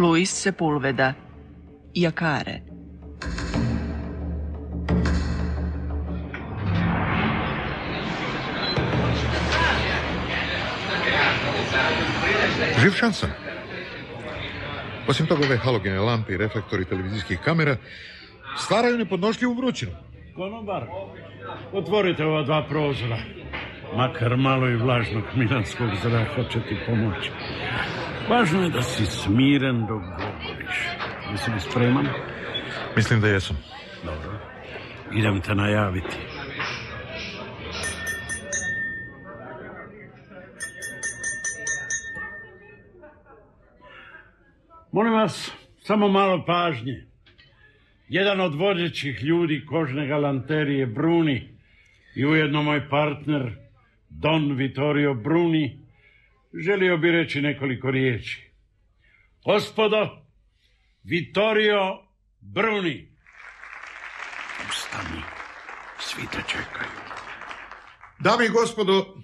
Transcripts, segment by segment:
Luis Sepulveda, Jakare. Živčan sam. Osim toga, ove halogene lampe i reflektori televizijskih kamera stvaraju nepodnošljivu vrućinu. Konobar, otvorite ova dva prozora. Makar malo i vlažnog milanskog zraka će ti pomoći. Važno je da si smiren dok govoriš. Jesi li spreman? Mislim da jesam. Dobro. Idem te najaviti. Molim vas, samo malo pažnje. Jedan od vodećih ljudi kožne galanterije Bruni i ujedno moj partner Don Vittorio Bruni želio bi reći nekoliko riječi. Gospodo, Vittorio Bruni. Ustani, svi te čekaju. Dame i gospodo,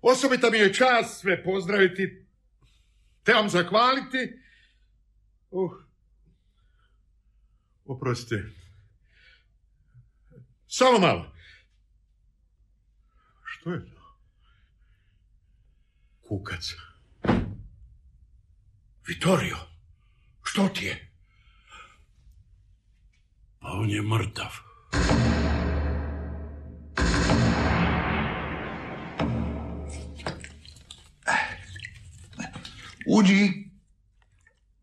osobita mi je čast sve pozdraviti, te vam zahvaliti. Uh, oprostite. Samo malo. Što je to? Kukac. Vittorio, što ti je? Pa on je mrtav. Uđi.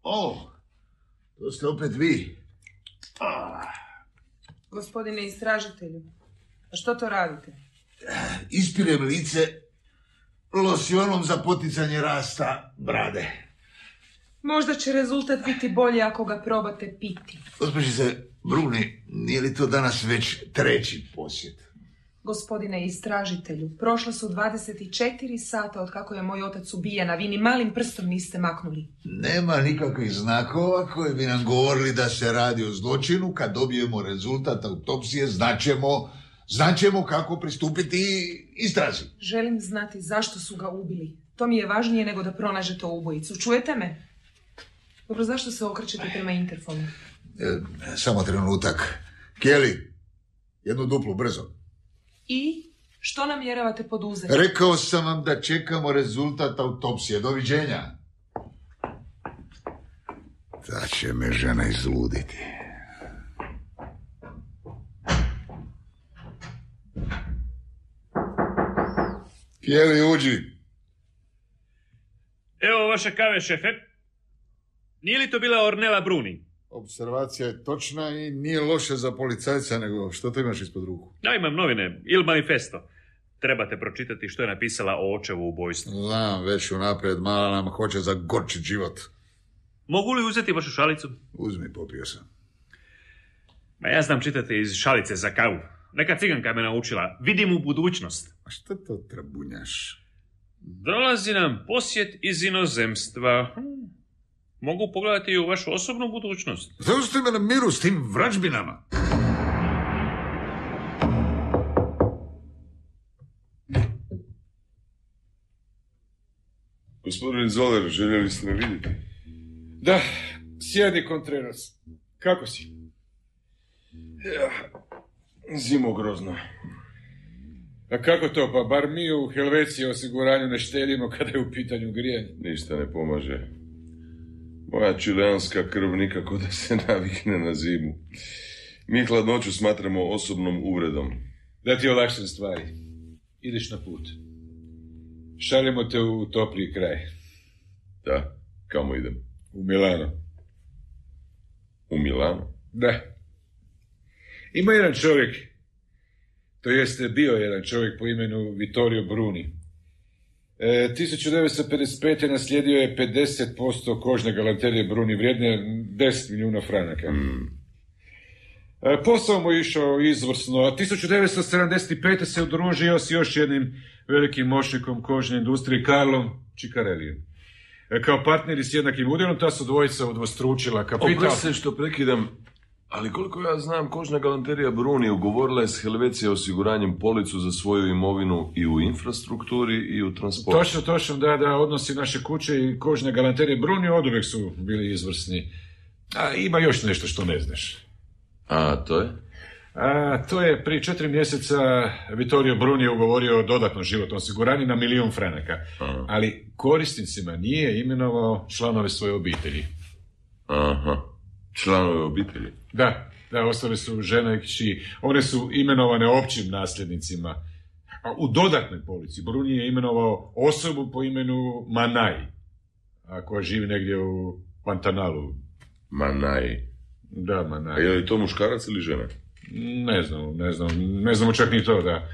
O, to ste opet vi. Gospodine istražitelju, a što to radite? Ispirem lice losionom za poticanje rasta brade. Možda će rezultat biti bolji ako ga probate piti. Gospođice Bruni, nije li to danas već treći posjet? Gospodine istražitelju, prošlo su 24 sata od kako je moj otac ubijen, a vi ni malim prstom niste maknuli. Nema nikakvih znakova koji bi nam govorili da se radi o zločinu. Kad dobijemo rezultat autopsije, znaćemo, znaćemo kako pristupiti istrazi. Želim znati zašto su ga ubili. To mi je važnije nego da pronažete ubojicu. Čujete me? Dobro, zašto se okrećete prema interfonu? E, samo trenutak. Kelly, jednu duplu, brzo. I što namjeravate poduzeti? Rekao sam vam da čekamo rezultat autopsije. Doviđenja. Ta će me žena izluditi. Kjeli, uđi. Evo vaše kave, šefe. Nije li to bila Ornela Bruni? Observacija je točna i nije loše za policajca, nego što to imaš ispod ruku? Ja imam novine, Il Manifesto. Trebate pročitati što je napisala o očevu ubojstvu. Znam, već unaprijed mala nam hoće zagorčit život. Mogu li uzeti vašu šalicu? Uzmi, popio sam. Ma ja znam čitati iz šalice za kavu. Neka ciganka me naučila. Vidim u budućnost. A što to trabunjaš? Dolazi nam posjet iz inozemstva. Hm. Mogu pogledati i u vašu osobnu budućnost. Zausti me na miru s tim vrađbinama. Gospodin Zoler, željeli ste me vidjeti? Da, sjedi Contreras. Kako si? Ja, zimo grozno. A kako to, pa bar mi u Helveciji osiguranju ne štedimo kada je u pitanju grijanje. Ništa ne pomaže. Moja čileanska krv nikako da se navikne na zimu. Mi hladnoću smatramo osobnom uvredom. Da ti olakšam stvari. Ideš na put. Šaljemo te u topliji kraj. Da, kamo idem? U Milano. U Milano? Da. Ima jedan čovjek, to jeste bio jedan čovjek po imenu Vittorio Bruni. E, 1955. naslijedio je 50% kožne galanterije Bruni, vrijedne 10 milijuna franaka. Mm. E, posao mu je išao izvrsno, a 1975. se udružio s još jednim velikim moćnikom kožne industrije, Karlom Ciccarellijem. E, kao partneri s jednakim udjelom, ta su dvojica udvostručila kapital. Oprosti što prekidam, Ali koliko ja znam, kožna galanterija Bruni ugovorila je s Helvecija osiguranjem policu za svoju imovinu i u infrastrukturi i u transportu. Točno, točno, da, da, odnosi naše kuće i kožne galanterije Bruni od uvijek su bili izvrsni. A ima još nešto što ne znaš. A, to je? A, to je prije četiri mjeseca Vittorio Bruni je ugovorio dodatno životno osiguranje na milijun franaka. Aha. Ali korisnicima nije imenovao članove svoje obitelji. Aha. Članove obitelji. Da, da, ostale su žene i kći. One su imenovane općim nasljednicima. A u dodatnoj polici Bruni je imenovao osobu po imenu Manaj, a koja živi negdje u Pantanalu. Manaj. Da, A Manaj. je li to muškarac ili žena? Ne znam, ne znam, ne znamo čak ni to da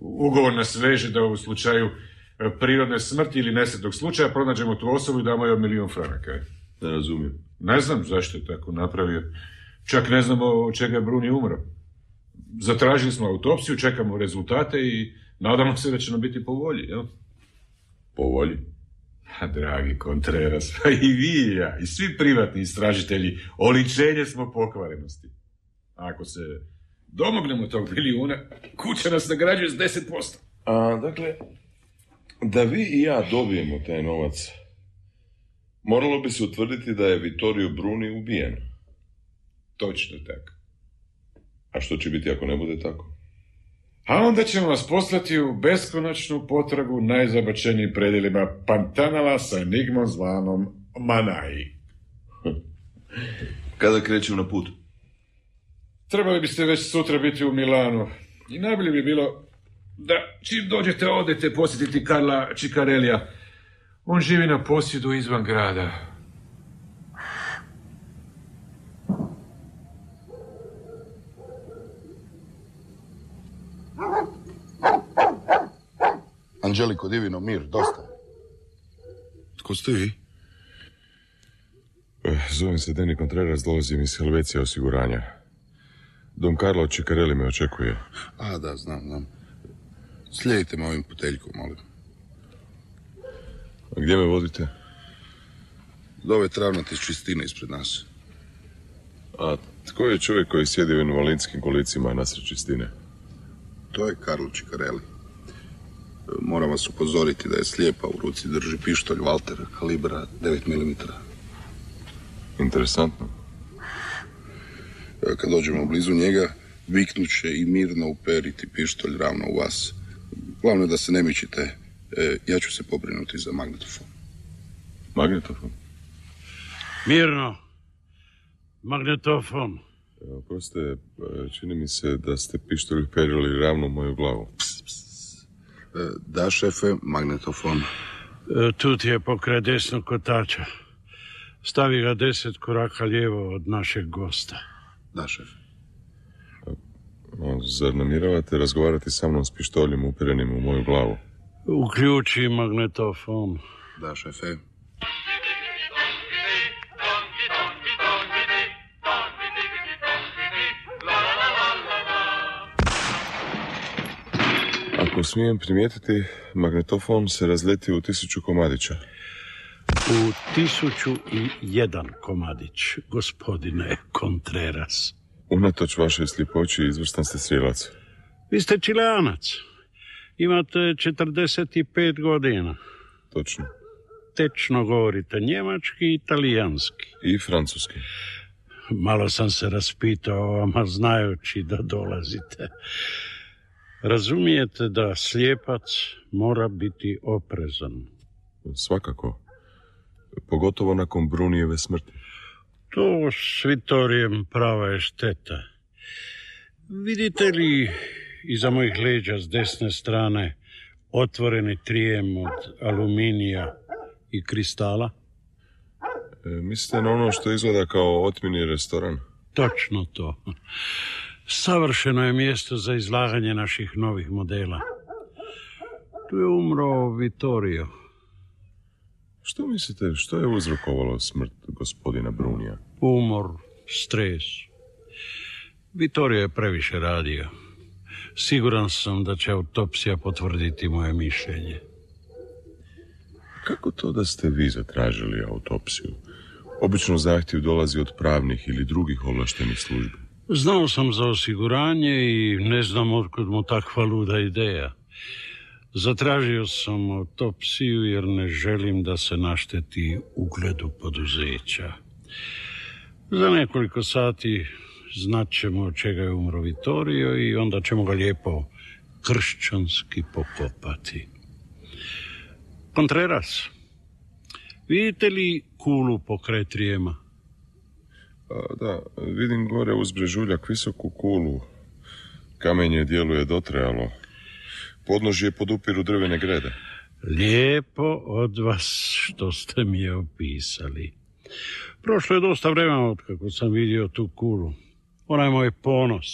ugovor nas veže da u slučaju e, prirodne smrti ili nesretnog slučaja pronađemo tu osobu i damo joj milijun franaka. Ne razumijem. Ne znam zašto je tako napravio. Čak ne znamo od čega je Bruni umro. Zatražili smo autopsiju, čekamo rezultate i nadamo se da će nam biti po volji, jel? Po volji. A, dragi Contreras, pa i vi i ja, i svi privatni istražitelji, oličenje smo pokvarenosti. Ako se domognemo tog milijuna, kuća nas nagrađuje s 10%. A, dakle, da vi i ja dobijemo taj novac, moralo bi se utvrditi da je Vittorio Bruni ubijen. Točno tako. A što će biti ako ne bude tako? A onda ćemo vas poslati u beskonačnu potragu najzabačenijim predjelima Pantanala sa enigmom zvanom Manaji. Kada krećem na put? Trebali biste već sutra biti u Milanu. I najbolje bi bilo da čim dođete odete posjetiti Karla Čikarelija. On živi na posjedu izvan grada. Anđeliko Divino, mir, dosta. Tko ste vi? Eh, Zovem se Deni Contreras, dolazim iz Helvecija osiguranja. Don Carlo Ciccarelli me očekuje. A, da, znam, znam. Slijedite me ovim puteljkom, molim. A gdje me vodite? Do ove travnate čistine ispred nas. A tko je čovjek koji sjedi u invalidskim kolicima nasred čistine? To je Karlo Čikareli. Moram vas upozoriti da je slijepa u ruci drži pištolj Walter kalibra 9 mm. Interesantno. Kad dođemo blizu njega, viknut će i mirno uperiti pištolj ravno u vas. Glavno je da se ne mičite. E, ja ću se pobrinuti za magnetofon. Magnetofon? Mirno. Magnetofon. Proste, eh, čini mi se da ste pištolj uperili ravno u moju glavu. E, da, šefe, magnetofon. E, Tu ti je pokraj desnog kotača. Stavi ga deset koraka lijevo od našeg gosta. Da, šefe. Zar namjeravate razgovarati sa mnom s pištoljem uperenim u moju glavu? Uključi magnetofon. Da, šefe. Ako smijem primijetiti, magnetofon se razletio u tisuću komadića. U tisuću i jedan komadić, gospodine Contreras. Unatoč vašoj slipoći izvrstan ste strijelac. Vi ste čileanac. Imate 45 godina. Točno. Tečno govorite njemački i italijanski. I francuski. Malo sam se raspitao vama znajući da dolazite. Razumijete da slijepac mora biti oprezan. Svakako. Pogotovo nakon Brunijeve smrti. To s Vitorijem prava je šteta. Vidite li iza mojih leđa s desne strane otvoreni trijem od aluminija i kristala? E, mislite na ono što izgleda kao otmini restoran? Točno to. Savršeno je mjesto za izlaganje naših novih modela. Tu je umro Vittorio. Što mislite, što je uzrokovalo smrt gospodina Brunija? Umor, stres. Vittorio je previše radio. Siguran sam da će autopsija potvrditi moje mišljenje. Kako to da ste vi zatražili autopsiju? Obično zahtjev dolazi od pravnih ili drugih ovlaštenih službi. Znao sam za osiguranje i ne znam otkud mu takva luda ideja. Zatražio sam autopsiju jer ne želim da se našteti ugledu poduzeća. Za nekoliko sati znat ćemo od čega je umro Vitorio i onda ćemo ga lijepo kršćanski pokopati. Contreras, vidite li kulu pokraj trijema? Da, vidim gore uz brežuljak visoku kulu. Kamenje djeluje dotrajalo. Podnožje podupiru drvene grede. Lijepo od vas što ste mi je opisali. Prošlo je dosta vremena od kako sam vidio tu kulu. Ona je moj ponos.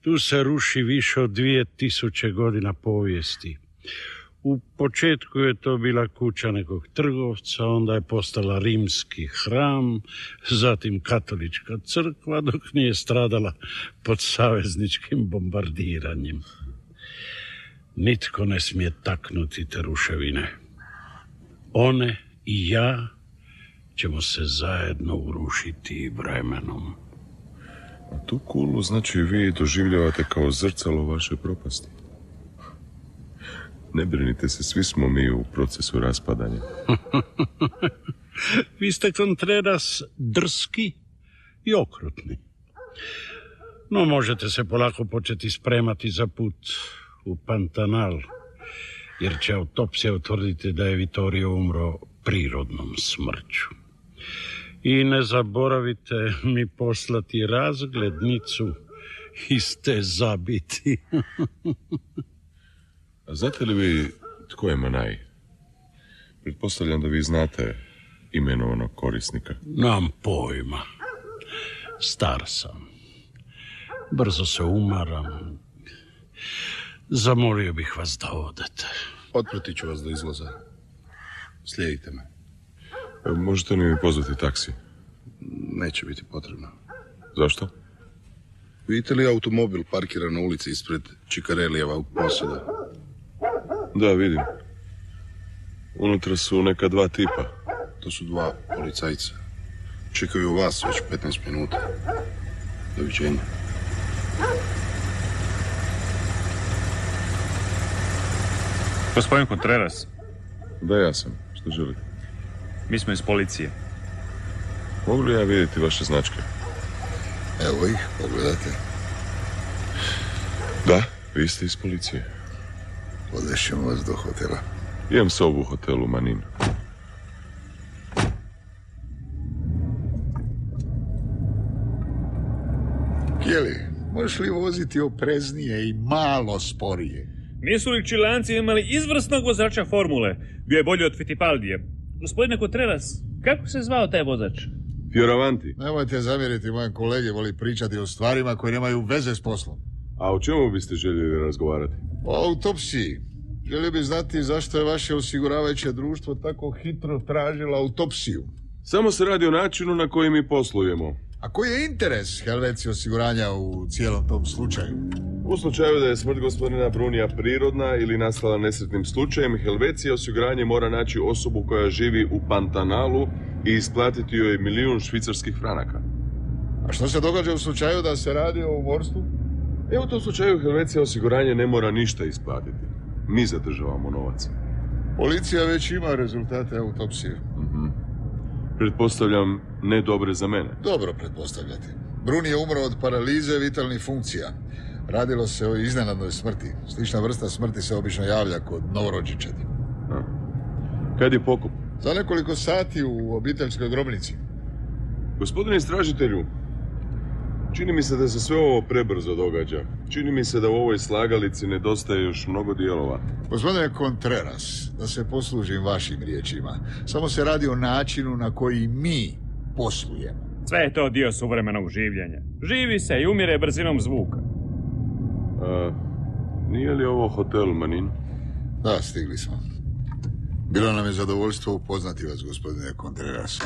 Tu se ruši više od dvije tisuće godina povijesti. U početku je to bila kuća nekog trgovca, onda je postala rimski hram, zatim katolička crkva, dok nije stradala pod savezničkim bombardiranjem. Nitko ne smije taknuti te ruševine. One i ja ćemo se zajedno urušiti vremenom. A tu kulu, znači, vi doživljavate kao zrcalo vaše propasti. Ne brinite se, svi smo mi u procesu raspadanja. Vi ste Contreras drski i okrutni. No, možete se polako početi spremati za put u Pantanal, jer će autopsija utvrditi da je Vittorio umro prirodnom smrću. I ne zaboravite mi poslati razglednicu iz te zabiti. A znate li vi tko je Manaj? Pretpostavljam da vi znate imenovanog korisnika. Nam pojma. Star sam. Brzo se umaram. Zamolio bih vas da odete. Otpratit ću vas do izlaza. Slijedite me. E, Možete li mi pozvati taksi? Neće biti potrebno. Zašto? Vidite li automobil parkiran na ulici ispred Čikarelijeva posjeda? Da, vidim. Unutra su neka dva tipa. To su dva policajca. Čekaju vas već 15 minuta. Doviđenja. Gospodin Contreras, Da, ja sam. Što želite? mi smo iz policije. Mogu li ja vidjeti vaše značke? Evo ih, pogledajte. Da, vi ste iz policije. Odvešćemo vas do hotela. Imam sobu u hotelu Manin. Kjeli, možeš li voziti opreznije i malo sporije? Nisu li čilanci imali izvrsnog vozača formule? Bio je bolji od Fittipaldija. Gospodine Contreras, kako se zvao taj vozač? Fioravanti. Nemojte zamjeriti mojem kolegi, voli pričati o stvarima koje nemaju veze s poslom. A o čemu biste željeli razgovarati? O autopsiji. Želio bih znati zašto je vaše osiguravajuće društvo tako hitro tražilo autopsiju. Samo se radi o načinu na koji mi poslujemo. A koji je interes Helveci osiguranja u cijelom tom slučaju? U slučaju da je smrt gospodina Brunija prirodna ili nastala nesretnim slučajem, Helvecija osiguranje mora naći osobu koja živi u Pantanalu i isplatiti joj milijun švicarskih franaka. A što se događa u slučaju da se radi o umorstvu? E u tom slučaju Helvecija osiguranje ne mora ništa isplatiti. Mi zadržavamo novac. Policija već ima rezultate autopsije. Pretpostavljam ne dobre za mene. Dobro pretpostavljati. Brun je umro od paralize vitalnih funkcija. Radilo se o iznenadnoj smrti. Slična vrsta smrti se obično javlja kod novorođenčadi. Kad je pokup? Za nekoliko sati u obiteljskoj grobnici. Gospodine istražitelju, čini mi se da se sve ovo prebrzo događa. Čini mi se da u ovoj slagalici nedostaje još mnogo dijelova. Gospodine Contreras, da se poslužim vašim riječima, samo se radi o načinu na koji mi poslujemo. Sve je to dio suvremenog življenja. Živi se i umire brzinom zvuka. A, nije li ovo hotel Manin? Da, stigli smo. Bilo nam je zadovoljstvo upoznati vas, gospodine Contreras.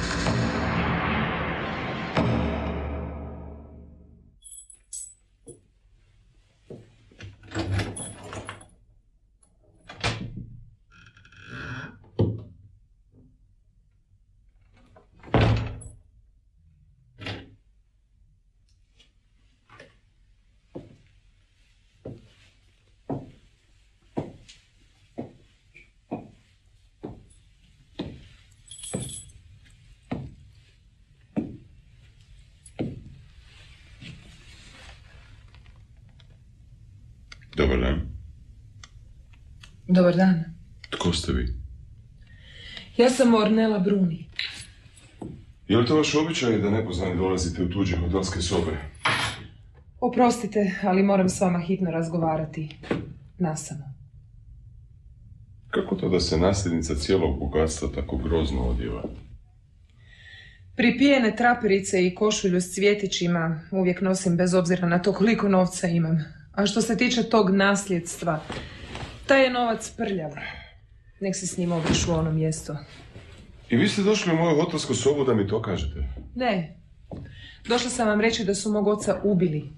Dobar dan. Tko ste vi? Ja sam Ornela Bruni. Je li to vaš običaj da nepoznani dolazite u tuđe hotelske sobe? Oprostite, ali moram s vama hitno razgovarati. Nasamo. Kako to da se nasljednica cijelog bogatstva tako grozno odjeva? Pripijene traperice i košulju s cvjetićima uvijek nosim bez obzira na to koliko novca imam. A što se tiče tog nasljedstva, taj je novac prljav. Nek se s njim obrišu u ono mjesto. I vi ste došli u moju hotelsku sobu da mi to kažete? Ne. Došla sam vam reći da su mog oca ubili.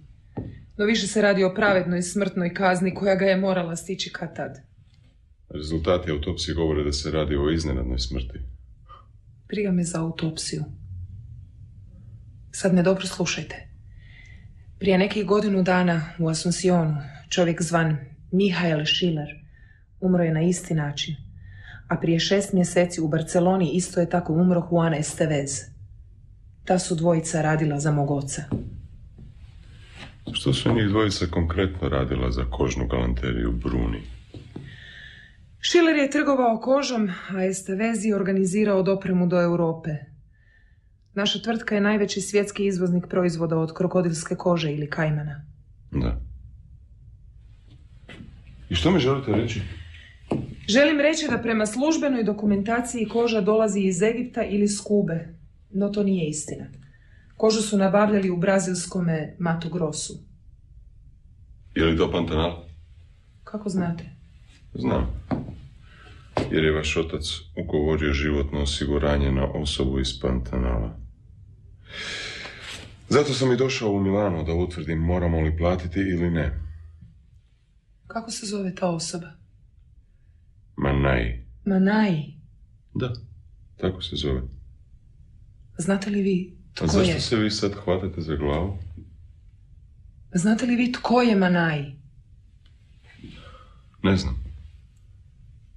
No više se radi o pravednoj smrtnoj kazni koja ga je morala stići kad tad. Rezultati autopsije govore da se radi o iznenadnoj smrti. Briga me za autopsiju. Sad me dobro slušajte. Prije nekih godinu dana u Asuncionu čovjek zvan Mihael Schiller umro je na isti način. A prije šest mjeseci u Barceloni isto je tako umro Juan Estevez. Ta su dvojica radila za mog oca. Što su njih dvojica konkretno radila za kožnu galanteriju Bruni? Schiller je trgovao kožom, a Estevez je organizirao dopremu do Europe. Naša tvrtka je najveći svjetski izvoznik proizvoda od krokodilske kože ili kajmana. Da. I što mi želite reći? Želim reći da prema službenoj dokumentaciji koža dolazi iz Egipta ili s Kube, no to nije istina. Kožu su nabavljali u brazilskome Mato Grossu. Je li to Pantanal? Kako znate? Znam. Jer je vaš otac ugovorio životno osiguranje na osobu iz Pantanala. Zato sam i došao u Milano da utvrdim moramo li platiti ili ne. Kako se zove ta osoba? Manaj. Da, tako se zove. Znate li vi A tko zašto je? se vi sad hvatate za glavu? Znate li vi tko je Manaj? Ne znam.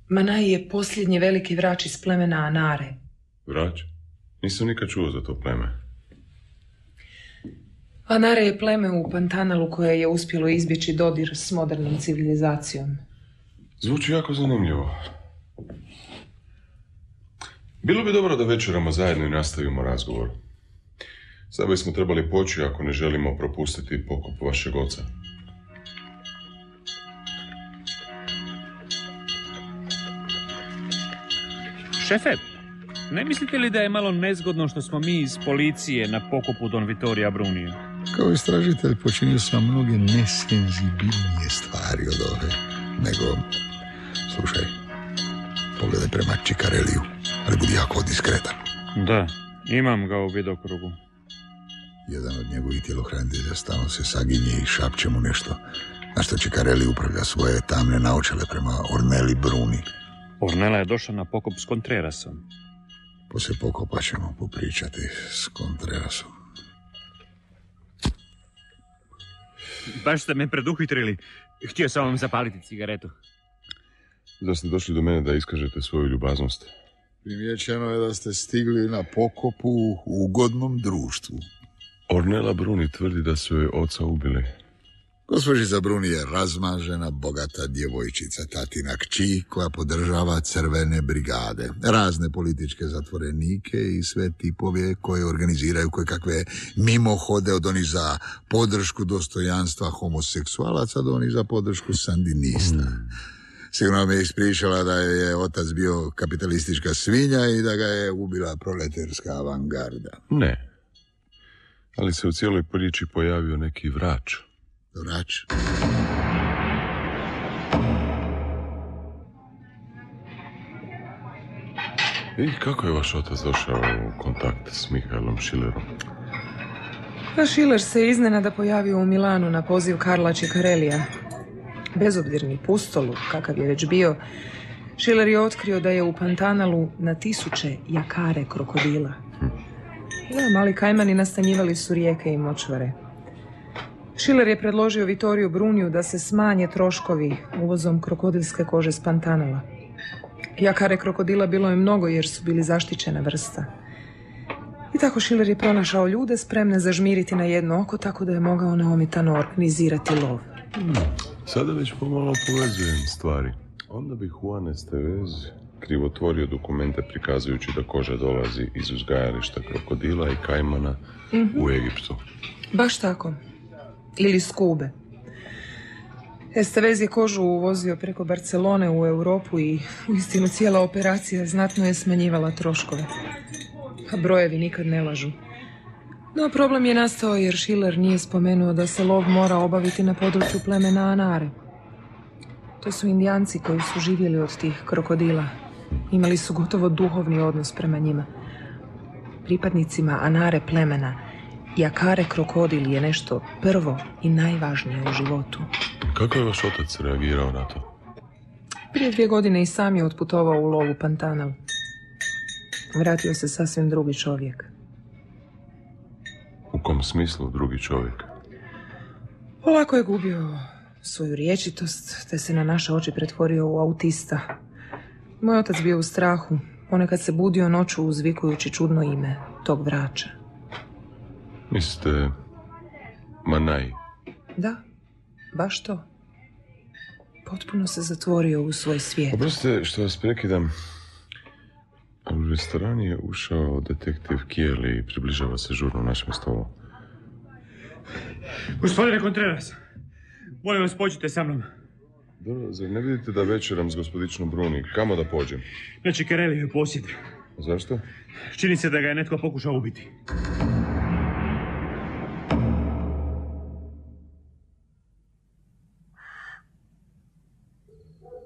Manaj je posljednji veliki vrač iz plemena Anare. Vrać? Nisam nikad čuo za to pleme. Anare je pleme u Pantanalu koje je uspjelo izbjeći dodir s modernom civilizacijom. Zvuči jako zanimljivo. Bilo bi dobro da večeramo zajedno i nastavimo razgovor. Sad bismo trebali poći ako ne želimo propustiti pokop vašeg oca. Šefe, ne mislite li da je malo nezgodno što smo mi iz policije na pokopu Don Vittoria Brunija? Kao istražitelj počinio sam mnoge nesenzibilnije stvari od ove. Nego, slušaj, pogledaj prema Čikareliju, ali budi jako diskretan. Da, imam ga u vidokrugu. Jedan od njegovih tjelohranitelja stalno se saginje i šapće mu nešto. Na što Čikareli upravlja svoje tamne naočale prema Orneli Bruni. Ornela je došla na pokop s Contrerasom. Poslije pokopa ćemo popričati s Kontrerasom. Baš ste me preduhitrili. Htio sam vam zapaliti cigaretu. Da ste došli do mene da iskažete svoju ljubaznost. Primjećeno je da ste stigli na pokopu u ugodnom društvu. Ornela Bruni tvrdi da su joj oca ubili. Gospođica Bruni je razmažena, bogata djevojčica, tatina kći koja podržava crvene brigade, razne političke zatvorenike i sve tipove koje organiziraju koje kakve mimohode od onih za podršku dostojanstva homoseksualaca do onih za podršku sandinista. Sigurno mi je ispričala da je otac bio kapitalistička svinja i da ga je ubila proleterska avangarda. Ne. Ali se u cijeloj priči pojavio neki vrač. Vrač? I kako je vaš otac došao u kontakt s Mihaelom Schillerom? Pa Schiller se iznenada pojavio u Milanu na poziv Karla Čikarelija. Bezobzirni pustolu, kakav je već bio, Schiller je otkrio da je u Pantanalu na tisuće jakare krokodila. Da, mali kajmani nastanjivali su rijeke i močvare. Schiller je predložio Vitoriju Bruniju da se smanje troškovi uvozom krokodilske kože s Pantanala. Jakare krokodila bilo je mnogo jer su bili zaštićena vrsta. I tako Schiller je pronašao ljude spremne zažmiriti na jedno oko tako da je mogao neomitano organizirati lov. Sada već pomalo povezujem stvari. Onda bi Juan Estevez krivotvorio dokumente prikazujući da koža dolazi iz uzgajališta krokodila i kajmana u Egiptu. Baš tako. Ili iz Kube. Estevez je kožu uvozio preko Barcelone u Europu i uistinu cijela operacija znatno je smanjivala troškove. A brojevi nikad ne lažu. No problem je nastao jer Schiller nije spomenuo da se lov mora obaviti na području plemena Anare. To su indijanci koji su živjeli od tih krokodila. Imali su gotovo duhovni odnos prema njima. Pripadnicima Anare plemena Jakare krokodil je nešto prvo i najvažnije u životu. Kako je vaš otac reagirao na to? Prije dvije godine i sam je otputovao u lovu Pantanal. Vratio se sasvim drugi čovjek. Kom smislu drugi čovjek? Polako je gubio svoju riječitost, te se na naše oči pretvorio u autista. Moj otac bio u strahu. Ponekad se budio noću uzvikujući čudno ime tog vrača. Mislite... Manaj? Da, baš to. Potpuno se zatvorio u svoj svijet. Oprostite što vas prekidam. U restoran je ušao detektiv Kijeli i približava se žurno našem stolu. Gospodine Contreras, molim vas pođite sa mnom. Dobro, zar ne vidite da večeram s gospodičnom Bruni? Kamo da pođem? Znači, Kereli je posjed. Zašto? Čini se da ga je netko pokušao ubiti.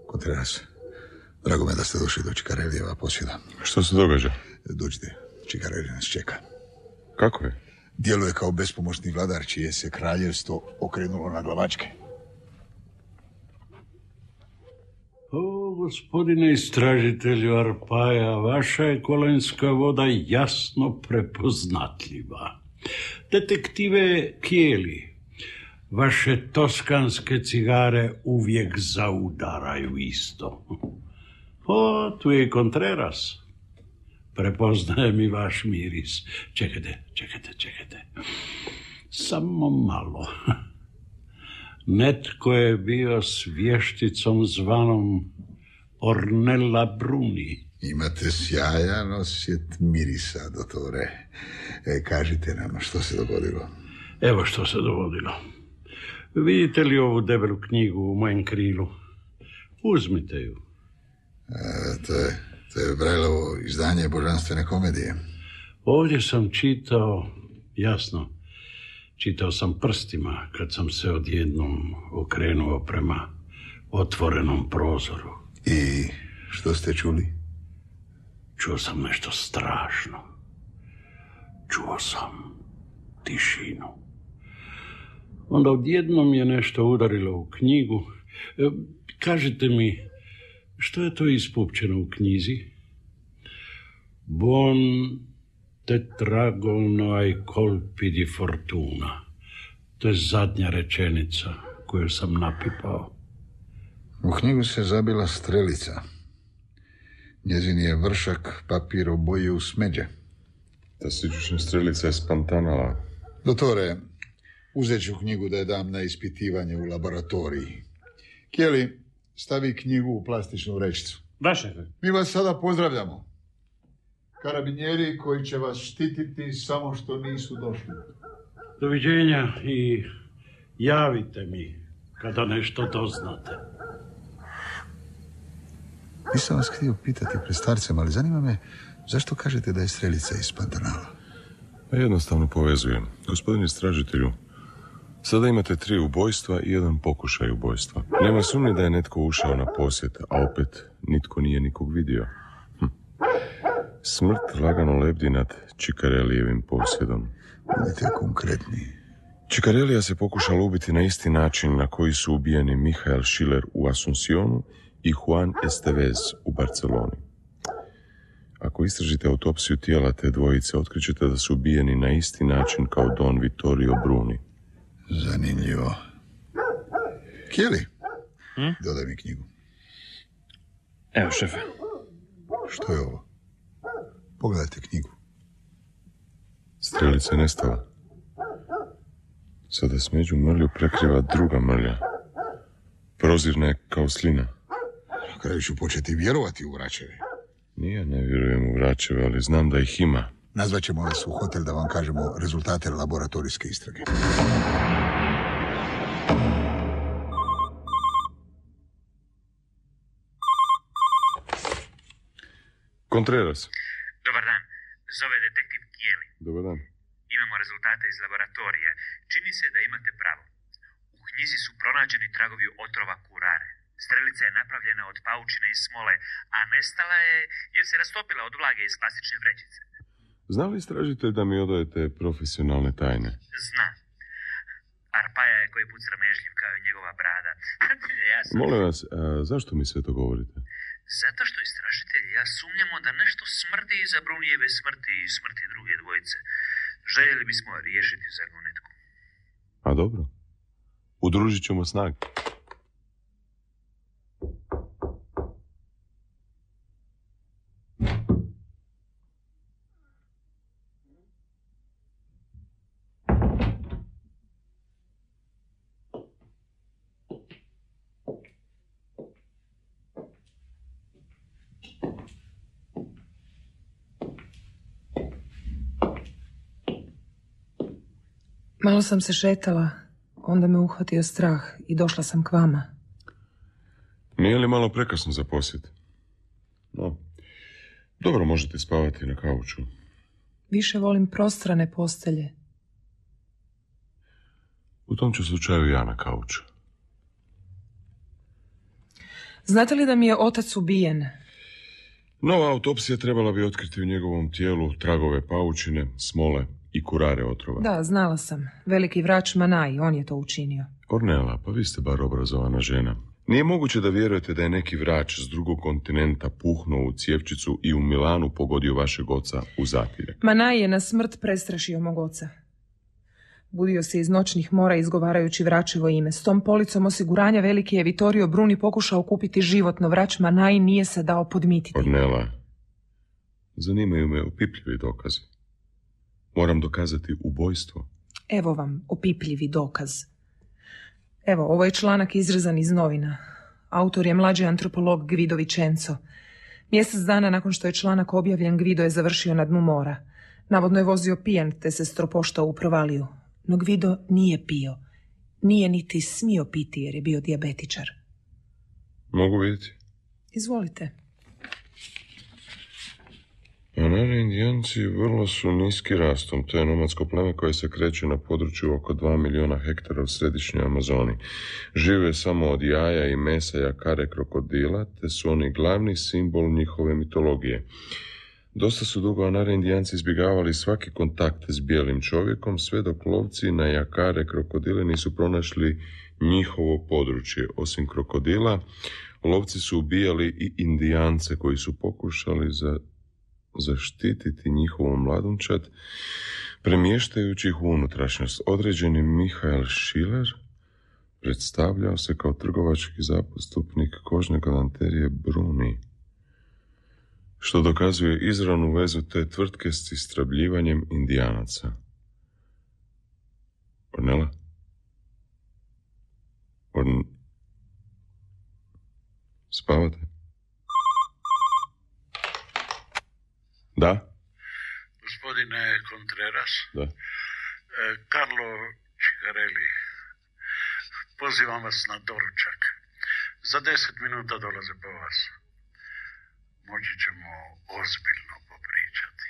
Kontreras, drago me da ste došli do Čikarelijeva posjeda. Što se događa? Dođite, Čikarelij nas čeka. Kako je? Djeluje kao bespomoćni vladar čije se kraljevstvo okrenulo na glavačke. O, gospodine istražitelju Arpaja, vaša je kolenska voda jasno prepoznatljiva. Detektive Kijeli, vaše toskanske cigare uvijek zaudaraju isto. O, tu je i Contreras. Prepoznaje mi vaš miris. Čekajte, čekajte, čekajte. Samo malo. Netko je bio s vješticom zvanom Ornella Bruni. Imate sjajan osjet mirisa, dotore. E, kažite nam što se dogodilo. Evo što se dogodilo. Vidite li ovu debelu knjigu u mojem krilu? Uzmite ju. E, to je, to je Brajlovo izdanje božanstvene komedije. Ovdje sam čitao, jasno, čitao sam prstima kad sam se odjednom okrenuo prema otvorenom prozoru. I što ste čuli? Čuo sam nešto strašno. Čuo sam tišinu. Onda odjednom je nešto udarilo u knjigu. E, Kažite mi, što je to ispupčeno u knjizi? Bon tetragono ai colpi di fortuna. To je zadnja rečenica koju sam napipao. U knjigu se zabila strelica. Njezin je vršak papir oboje u smeđe. Ta siđušna strelica je s Pantanala. Dotore, uzet ću knjigu da je dam na ispitivanje u laboratoriji. Kjeli, stavi knjigu u plastičnu vrećicu. Da, šefe. Mi vas sada pozdravljamo. Karabinjeri koji će vas štititi samo što nisu došli. Doviđenja i javite mi kada nešto doznate. Nisam vas htio pitati pred starcem, ali zanima me zašto kažete da je strelica iz Pantanala? Pa jednostavno povezujem. Gospodine istražitelju, sada imate tri ubojstva i jedan pokušaj ubojstva. Nema sumnje da je netko ušao na posjet, a opet nitko nije nikog vidio. Hm. Smrt lagano lebdi nad Čikarelijevim posjedom. Budite konkretni. Čikarelija se pokušala ubiti na isti način na koji su ubijeni Mihael Schiller u Asuncionu i Juan Estevez u Barceloni. Ako istražite autopsiju tijela te dvojice, otkrićete da su ubijeni na isti način kao Don Vittorio Bruni. Zanimljivo. Kjeli, dodaj mi knjigu. Evo, šefe. Što je ovo? Pogledajte knjigu. Strelica je nestala. Sada smeđu mrlju prekriva druga mrlja. Prozirna je kao slina. kraju ću početi vjerovati u vraćeve. Nije, ne vjerujem u vraćeve, ali znam da ih ima. Nazvat ćemo vas u hotel da vam kažemo rezultate laboratorijske istrage. Contreras. Dobar dan. Zove detektiv Kijeli. Dobar dan. Imamo rezultate iz laboratorija. Čini se da imate pravo. U knjizi su pronađeni tragovi otrova kurare. Strelica je napravljena od paučine i smole, a nestala je jer se rastopila od vlage iz klasične vrećice. Zna li istražitelj da mi odajete profesionalne tajne? Znam. Arpaja je koji put sramežljiv kao i njegova brada. ja sam... Molim vas, a zašto mi sve to govorite? Zato što istražitelji ja sumnjamo da nešto smrdi iza Brunijeve smrti i smrti druge dvojice. Željeli bismo riješiti zagonetku. A dobro. Udružit ćemo snage. Malo sam se šetala, onda me uhvatio strah i došla sam k vama. Nije li malo prekasno za posjet? No, dobro možete spavati na kauču. Više volim prostrane postelje. U tom ću slučaju ja na kauču. Znate li da mi je otac ubijen? Nova autopsija trebala bi otkriti u njegovom tijelu tragove paučine, smole i kurare otrova. Da, znala sam. Veliki vrač Manaj, on je to učinio. Ornela, pa vi ste bar obrazovana žena. Nije moguće da vjerujete da je neki vrač s drugog kontinenta puhnuo u Cijevčicu i u Milanu pogodio vašeg oca u zatire. Manaj je na smrt prestrašio mog oca. Budio se iz noćnih mora izgovarajući vračevo ime. S tom policom osiguranja veliki je Vittorio Bruni pokušao kupiti život, no vrač Manaj nije se dao podmititi. Ornela, zanimaju me opipljivi dokazi. Moram dokazati ubojstvo. Evo vam opipljivi dokaz. Evo, ovo je članak izrezan iz novina. Autor je mlađi antropolog Gvido Vicenzo. Mjesec dana nakon što je članak objavljen, Gvido je završio na dnu mora. Navodno je vozio pijan, te se stropoštao u provaliju. No Gvido nije pio. Nije niti smio piti jer je bio dijabetičar. Mogu vidjeti? Izvolite. Anari indijanci vrlo su niski rastom. To je nomadsko pleme koje se kreće na području oko 2 miliona hektara u središnjoj Amazoni. Žive samo od jaja i mesa jakare krokodila, te su oni glavni simbol njihove mitologije. Dosta su dugo Anari indijanci izbjegavali svaki kontakt s bijelim čovjekom, sve dok lovci na jakare krokodile nisu pronašli njihovo područje. Osim krokodila, lovci su ubijali i indijance koji su pokušali za zaštititi njihovu mladunčad, premještajući ih u unutrašnjost. Određeni Mihael Schiller predstavljao se kao trgovački zapostupnik kožne galanterije Bruni, što dokazuje izravnu vezu te tvrtke s istrabljivanjem indijanaca. Ornela? Orn... Spavate? Da? Gospodine Contreras, Da. e, Carlo Cicarelli, pozivam vas na doručak. Za deset minuta dolaze po vas. Moći ćemo ozbiljno popričati.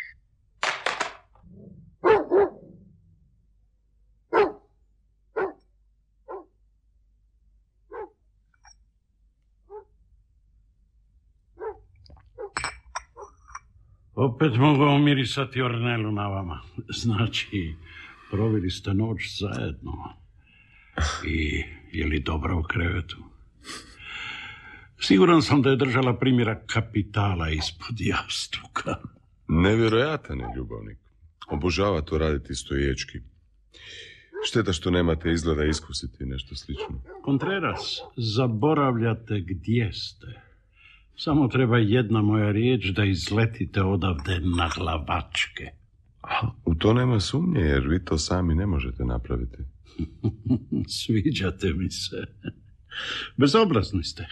Opet mogu mirisati ornelu na vama. Znači, proveli ste noć zajedno. I je li dobro u krevetu? Siguran sam da je držala primjera kapitala ispod jastuka. Nevjerojatan je ljubavnik. Obožava to raditi stoječki. Šteta što nemate izgleda iskusiti nešto slično. Contreras, zaboravljate gdje ste. Samo treba jedna moja riječ da izletite odavde na glavačke. U to nema sumnje, jer vi to sami ne možete napraviti. Sviđate mi se. Bezobrazni ste.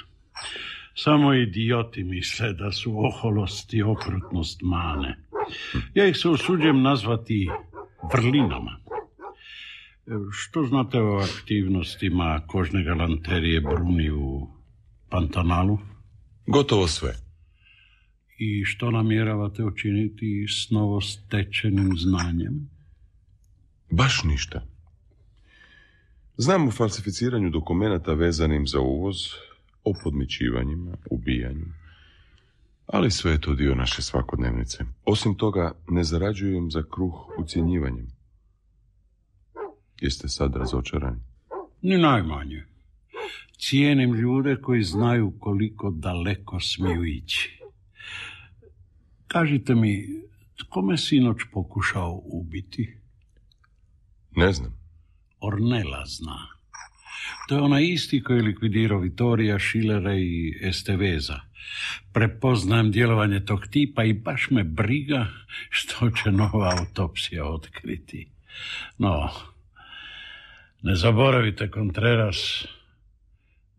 Samo idioti misle da su oholost i okrutnost mane. Ja ih se usuđujem nazvati vrlinama. Što znate o aktivnostima kožne galanterije Bruni u Pantanalu? Gotovo sve. I što namjeravate učiniti s novostečenim znanjem? Baš ništa. Znam o falsificiranju dokumenata vezanim za uvoz, o podmićivanjima, ubijanju. Ali sve je to dio naše svakodnevnice. Osim toga, ne zarađujem za kruh ucjenjivanjem. Jeste sad razočarani? Ni najmanje. Cijenim ljude koji znaju koliko daleko smiju ići. Kažite mi, tko me sinoć pokušao ubiti? Ne znam. Ornela zna. To je onaj isti koji je likvidirao Vitorija, Šilera i Esteveza. Prepoznajem djelovanje tog tipa i baš me briga što će nova autopsija otkriti. No, ne zaboravite, Contreras,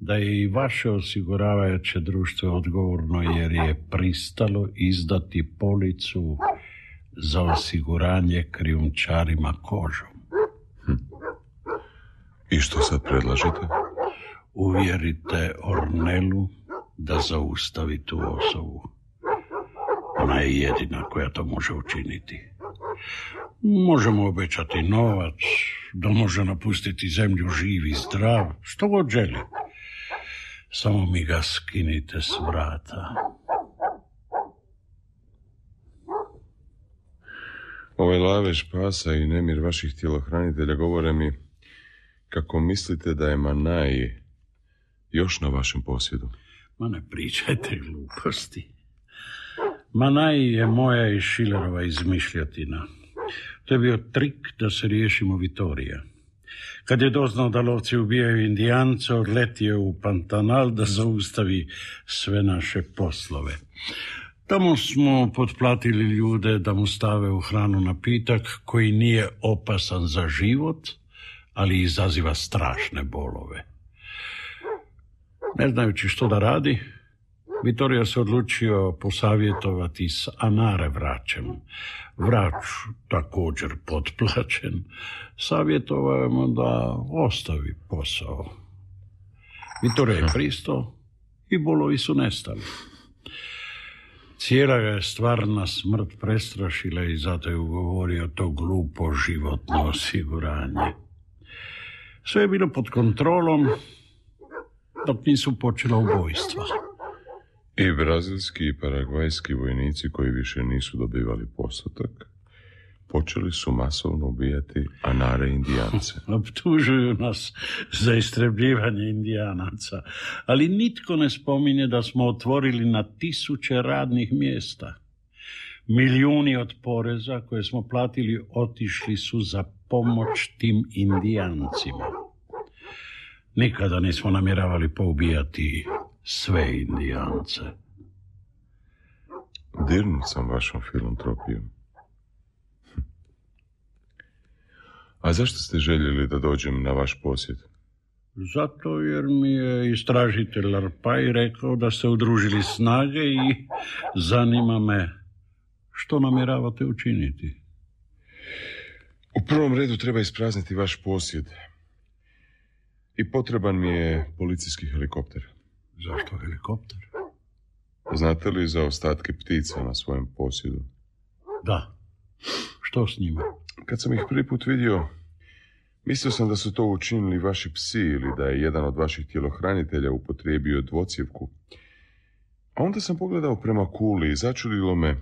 da je i vaše osiguravajuće društvo odgovorno jer je pristalo izdati policu za osiguranje krijumčarima kožom. I što sad predlažete? Uvjerite Ornelu da zaustavi tu osobu. Ona je jedina koja to može učiniti. Možemo obećati novac, da može napustiti zemlju živ i zdrav, što god želi. Samo mi ga skinite s vrata. Ovaj lavež pasa i nemir vaših tjelohranitelja govore mi kako mislite da je Manaj još na vašem posjedu. Ma ne pričajte gluposti. Manaj je moja i Šilerova izmišljotina. To je bio trik da se riješimo Vitorija. Kad je doznao da lovci ubijaju indijance, odletio u Pantanal da zaustavi sve naše poslove. Tamo smo potplatili ljude da mu stave u hranu napitak koji nije opasan za život, ali izaziva strašne bolove. Ne znajući što da radi, Vittorio se odlučio posavjetovati s Anare vraćem. Vrač, također potplaćen, savjetovao je mu da ostavi posao. Vittorio je pristao i bolovi su nestali. Cijela ga je stvarna smrt prestrašila i zato je ugovorio to glupo životno osiguranje. Sve je bilo pod kontrolom dok nisu počela ubojstva. I brazilski i paragvajski vojnici koji više nisu dobivali postotak, počeli su masovno ubijati anare indijance. Optužuju nas za istrebljivanje indijanaca, ali nitko ne spominje da smo otvorili na tisuće radnih mjesta. Milijuni od poreza koje smo platili otišli su za pomoć tim indijancima. Nikada nismo namjeravali poubijati sve indijance. Dirnut sam vašom filantropijom. A zašto ste željeli da dođem na vaš posjet? Zato jer mi je istražitelj Arpaj rekao da ste udružili snage i zanima me što namjeravate učiniti. U prvom redu treba isprazniti vaš posjed. I potreban mi je policijski helikopter. Zašto helikopter? Znate li za ostatke ptica na svojem posjedu? Da. Što s njima? Kad sam ih prvi put vidio, mislio sam da su to učinili vaši psi ili da je jedan od vaših tjelohranitelja upotrijebio dvocjevku. A onda sam pogledao prema kuli i začudilo me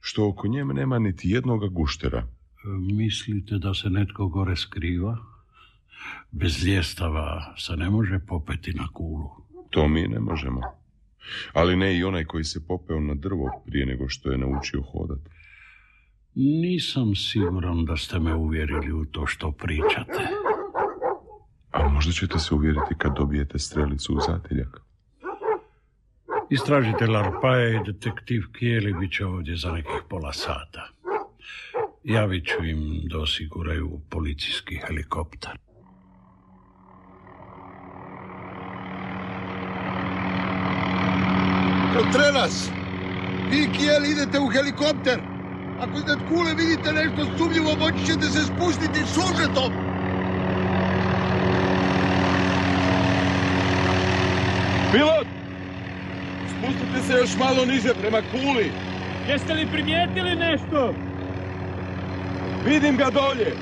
što oko njeme nema niti jednoga guštera. Mislite da se netko gore skriva? Bez ljestava se ne može popeti na kulu. To mi ne možemo. Ali ne i onaj koji se popeo na drvo prije nego što je naučio hodati. Nisam siguran da ste me uvjerili u to što pričate. A možda ćete se uvjeriti kad dobijete strelicu u zatiljak. Istražitelj Arpaja i detektiv Kijeli bit će ovdje za nekih pola sata. Javit ću im da osiguraju policijski helikopter. Kontreras! Vi, Kijel, idete u helikopter! Ako iznad kule vidite nešto sumnjivo, moći ćete se spustiti sužetom! Pilot! Spustite se još malo niže prema kuli. Jeste li primijetili nešto? Vidim ga dolje.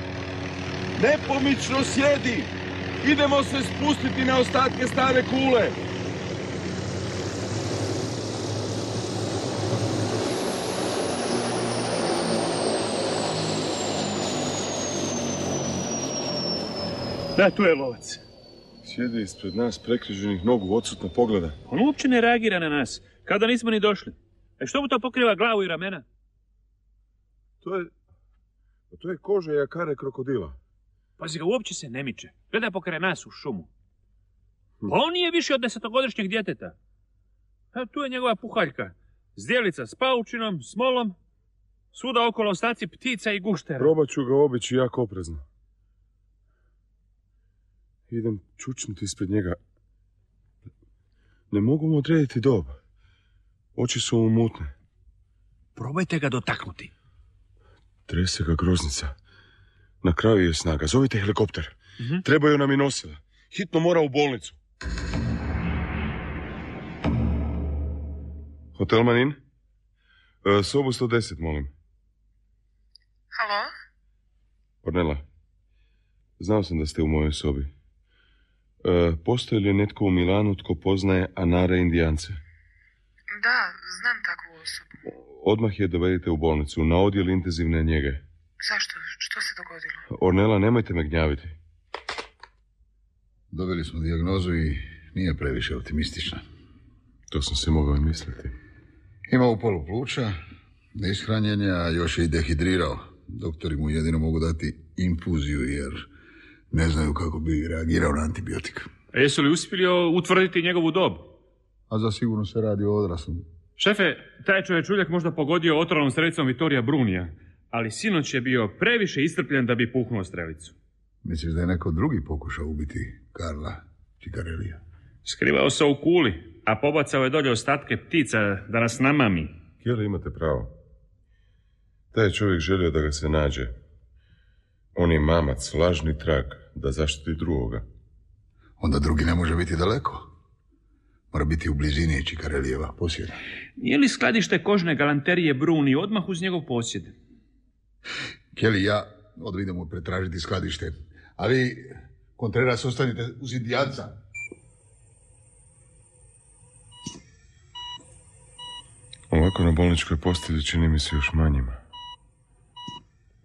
Nepomično sjedi. Idemo se spustiti na ostatke stare kule. Da, tu je lovac. Sjedi ispred nas prekriženih nogu, odsutno pogleda. On uopće ne reagira na nas, kada nismo ni došli. E što mu to pokriva glavu i ramena? To je... To je koža jakare krokodila. Pazi ga, uopće se ne miče. Gleda pokraj nas u šumu. Pa on nije više od desetogodišnjeg djeteta. A tu je njegova puhaljka. Zdjelica s paučinom, smolom, svuda okolo ostaci ptica i guštera. Probat ću ga obići jako oprezno. Idem čučnuti ispred njega. Ne mogu mu odrediti dob. Oči su mu mutne. Probajte ga dotaknuti. Trese ga groznica. Na kraju je snaga. Zovite helikopter. Mhm. Trebaju nam i nosila. Hitno mora u bolnicu. Hotel Manin? E, sobu 110, molim. Halo? Ornela, znao sam da ste u mojoj sobi. E, postoji li netko u Milanu tko poznaje Anare Indijance? Da, znam takvu osobu. Odmah je dovedite u bolnicu, na odjel intenzivne njege. Zašto? Što se dogodilo? Ornela, nemojte me gnjaviti. Dobili smo dijagnozu i nije previše optimistična. To sam se mogao i misliti. Ima u polu pluća, neishranjenja, a još je i dehidrirao. Doktori mu jedino mogu dati infuziju jer ne znaju kako bi reagirao na antibiotik. A jesu li uspjeli utvrditi njegovu dob? A za sigurno se radi o odraslom. Šefe, taj čovjek uljak možda pogodio otrovnom strelicom Vitorija Brunija, ali sinoć je bio previše iscrpljen da bi puhnuo strelicu. Misliš da je neko drugi pokušao ubiti Karla Čikarelija? Skrivao se u kuli, a pobacao je dolje ostatke ptica da nas namami. Jeli imate pravo? Taj je čovjek želio da ga se nađe. On je mamac, lažni trag, da zaštiti drugoga. Onda drugi ne može biti daleko. Mora biti u blizini Čikarelijeva posjeda. Nije li skladište kožne galanterije Bruni odmah uz njegov posjed? Kelly, ja odem idemo pretražiti skladište. A vi, Contreras, ostanite uz indijanca. Ovako na bolničkoj postelji čini mi se još manjima.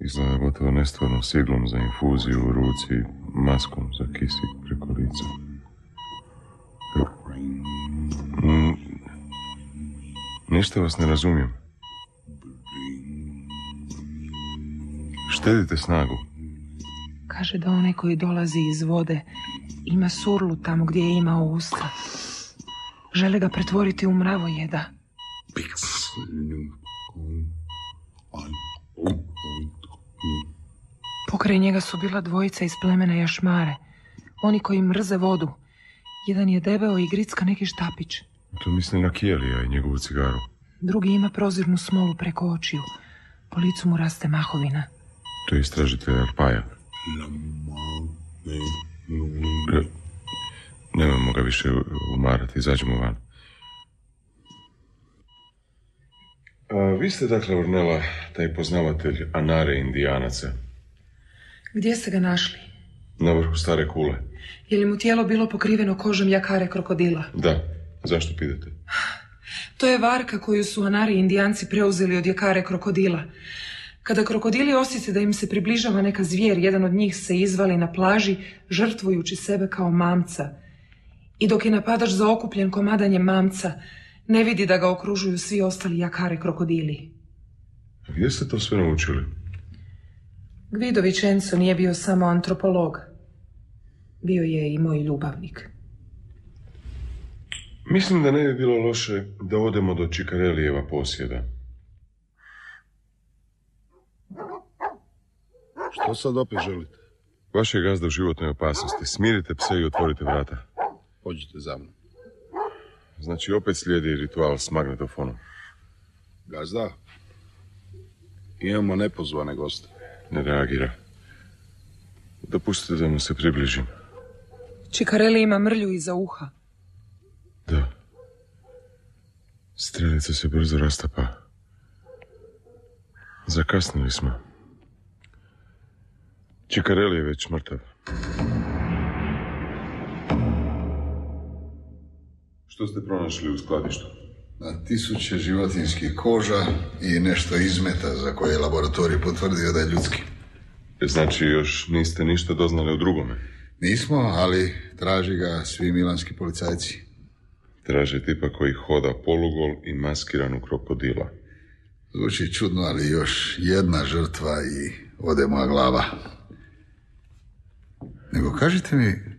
Izgleda gotovo nestvarno s iglom za infuziju u ruci, maskom za kisik preko lica. Mm, Ništa vas ne razumijem. Štedite snagu. Kaže da onaj koji dolazi iz vode ima surlu tamo gdje je imao usta. Žele ga pretvoriti u mravojeda. Pokraj njega su bila dvojica iz plemena Jašmare. Oni koji mrze vodu. Jedan je debeo i gricka neki štapić. To misli na Kijelija i njegovu cigaru. Drugi ima prozirnu smolu preko očiju. Po licu mu raste mahovina. To je istražitelj Arpaja. Nemojmo ga više umarati, izađemo van. A, vi ste dakle, Ornela, taj poznavatelj Anare Indijanaca, Gdje ste ga našli? na vrhu stare kule. Je li mu tijelo bilo pokriveno kožom jakare krokodila? Da, zašto pitate? To je varka koju su Anari indijanci preuzeli od jakare krokodila. Kada krokodili osjete da im se približava neka zvijer, jedan od njih se izvali na plaži, žrtvujući sebe kao mamca. I dok je napadač zaokupljen komadanjem mamca, ne vidi da ga okružuju svi ostali jakare krokodili. Gdje ste to sve naučili? Gvido Vicenzo nije bio samo antropolog. Bio je i moj ljubavnik. Mislim da ne bi bilo loše da odemo do Čikarelijeva posjeda. Što sad opet želite? Vaš je gazda u životnoj opasnosti. Smirite pse i otvorite vrata. Pođite za mnom. Znači opet slijedi ritual s magnetofonom. Gazda, imamo nepozvane goste. Ne reagira. Dopustite da mu se približim. Čikareli ima mrlju iza uha. Da. Strelica se brzo rastapa. Zakasnili smo. Čikareli je već mrtav. Što ste pronašli u skladištu? Na tisuće životinskih koža i nešto izmeta za koje je laboratorij potvrdio da je ljudski. Znači još niste ništa doznali u drugome? Nismo, ali traži ga svi milanski policajci. Traže tipa koji hoda polugol i maskiran u krokodila. Zvuči čudno, ali još jedna žrtva i ode moja glava. Nego kažite mi,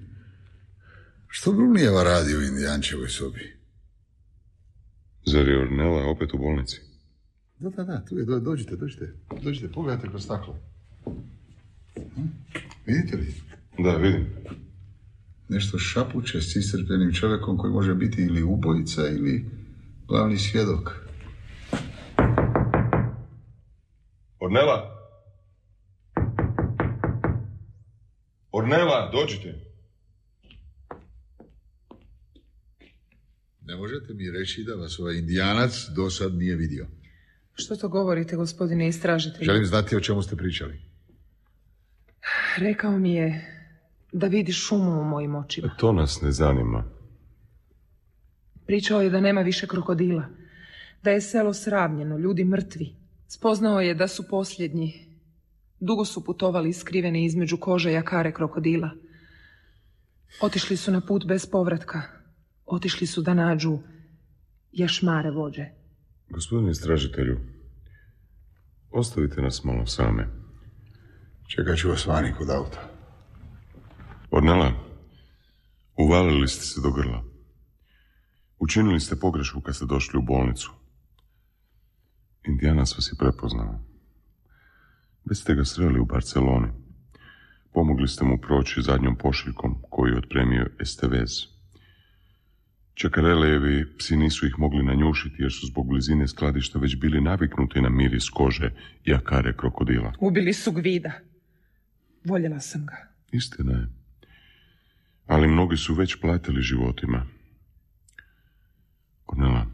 što Brunijeva radi u Indijančevoj sobi? Zar je Ornella opet u bolnici? Da, da, da, tu je, do- dođite, dođite. Dođite, pogledajte kroz staklo. Hm? Vidite li? Da, vidim. Nešto šapuće s iscrpljenim čovjekom koji može biti ili ubojica ili glavni svjedok. Ornela! Ornela, dođite! Ne možete mi reći da vas ovaj indijanac do sad nije vidio. Što to govorite, gospodine istražitelju? Želim znati o čemu ste pričali. Rekao mi je da vidi šumu u mojim očima. To nas ne zanima. Pričao je da nema više krokodila. Da je selo sravnjeno, ljudi mrtvi. Spoznao je da su posljednji. Dugo su putovali skriveni između kože jakare krokodila. Otišli su na put bez povratka. Otišli su da nađu jašmare vođe. Gospodine istražitelju, ostavite nas malo same. Čekat ću vas vani kod auta. Ornela, uvalili ste se do grla. Učinili ste pogrešku kad ste došli u bolnicu. Indijanac vas je prepoznao. Već ste ga sreli u Barceloni. Pomogli ste mu proći zadnjom pošiljkom koju je otpremio Estevez. Čakarelejevi psi nisu ih mogli nanjušiti jer su zbog blizine skladišta već bili naviknuti na miris kože i akare krokodila. Ubili su Gvida. Voljela sam ga. Istina je. Ali mnogi su već platili životima. Ornela,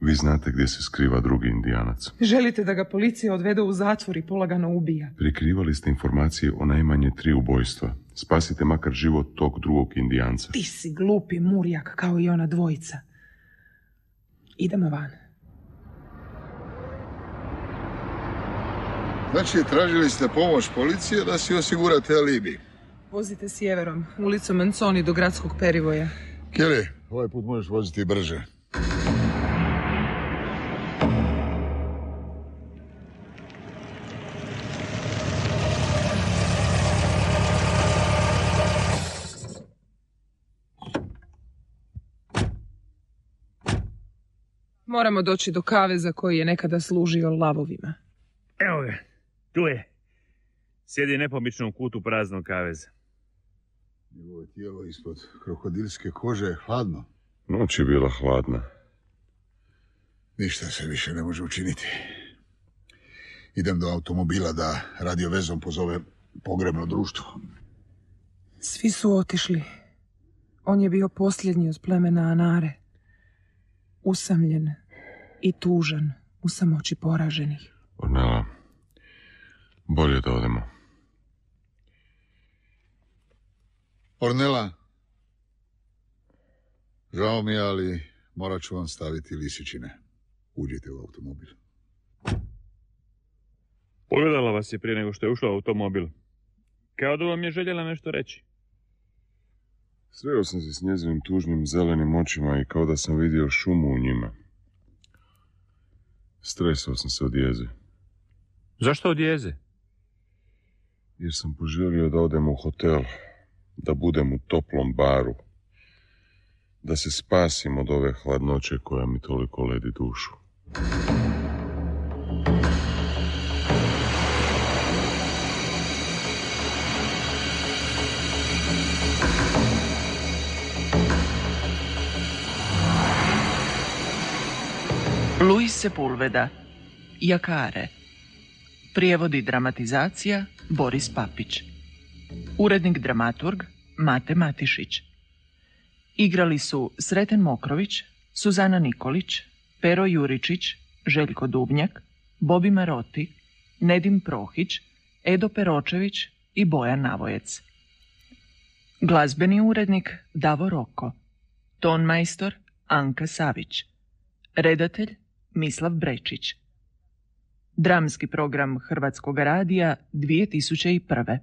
vi znate gdje se skriva drugi indijanac. Želite da ga policija odvede u zatvor i polagano ubija. Prikrivali ste informacije o najmanje tri ubojstva. Spasite makar život tog drugog indijanca. Ti si glupi murjak kao i ona dvojica. Idemo van. Znači, tražili ste pomoć policije da si osigurate alibi. Vozite sjeverom, ulicom Manconi do gradskog perivoja. Kelly, ovaj put možeš voziti brže. Moramo doći do kaveza koji je nekada služio lavovima. Evo ga, tu je. Sjedi nepomično u kutu praznog kaveza. Njegovo tijelo ispod krokodilske kože je hladno. Noć je bila hladna. Ništa se više ne može učiniti. Idem do automobila da radiovezom pozove pogrebno društvo. Svi su otišli. On je bio posljednji od plemena Anare. Usamljen i tužan u samoći poraženih. Ornela, bolje da odemo. Ornela, žao mi je, ali morat ću vam staviti lisičine. Uđite u automobil. Pogledala vas je prije nego što je ušla u automobil. Kao da vam je željela nešto reći. Sreo sam se s njezinim tužnim zelenim očima i kao da sam vidio šumu u njima. Stresao sam se od jeze, Zašto od jeze? jer sam poželio da odem u hotel, da budem u toplom baru, da se spasim od ove hladnoće koja mi toliko ledi dušu. Luis Sepulveda, Jakare. Prijevodi dramatizacija Boris Papić. Urednik dramaturg Mate Matišić. Igrali su Sreten Mokrović, Suzana Nikolić, Pero Juričić, Željko Dubnjak, Bobi Maroti, Nedim Prohić, Edo Peročević i Bojan Navojec. Glazbeni urednik Davo Roko. Tonmajstor Anka Savić. Redatelj Mislav Brečić. Dramski program Hrvatskog radija 2001.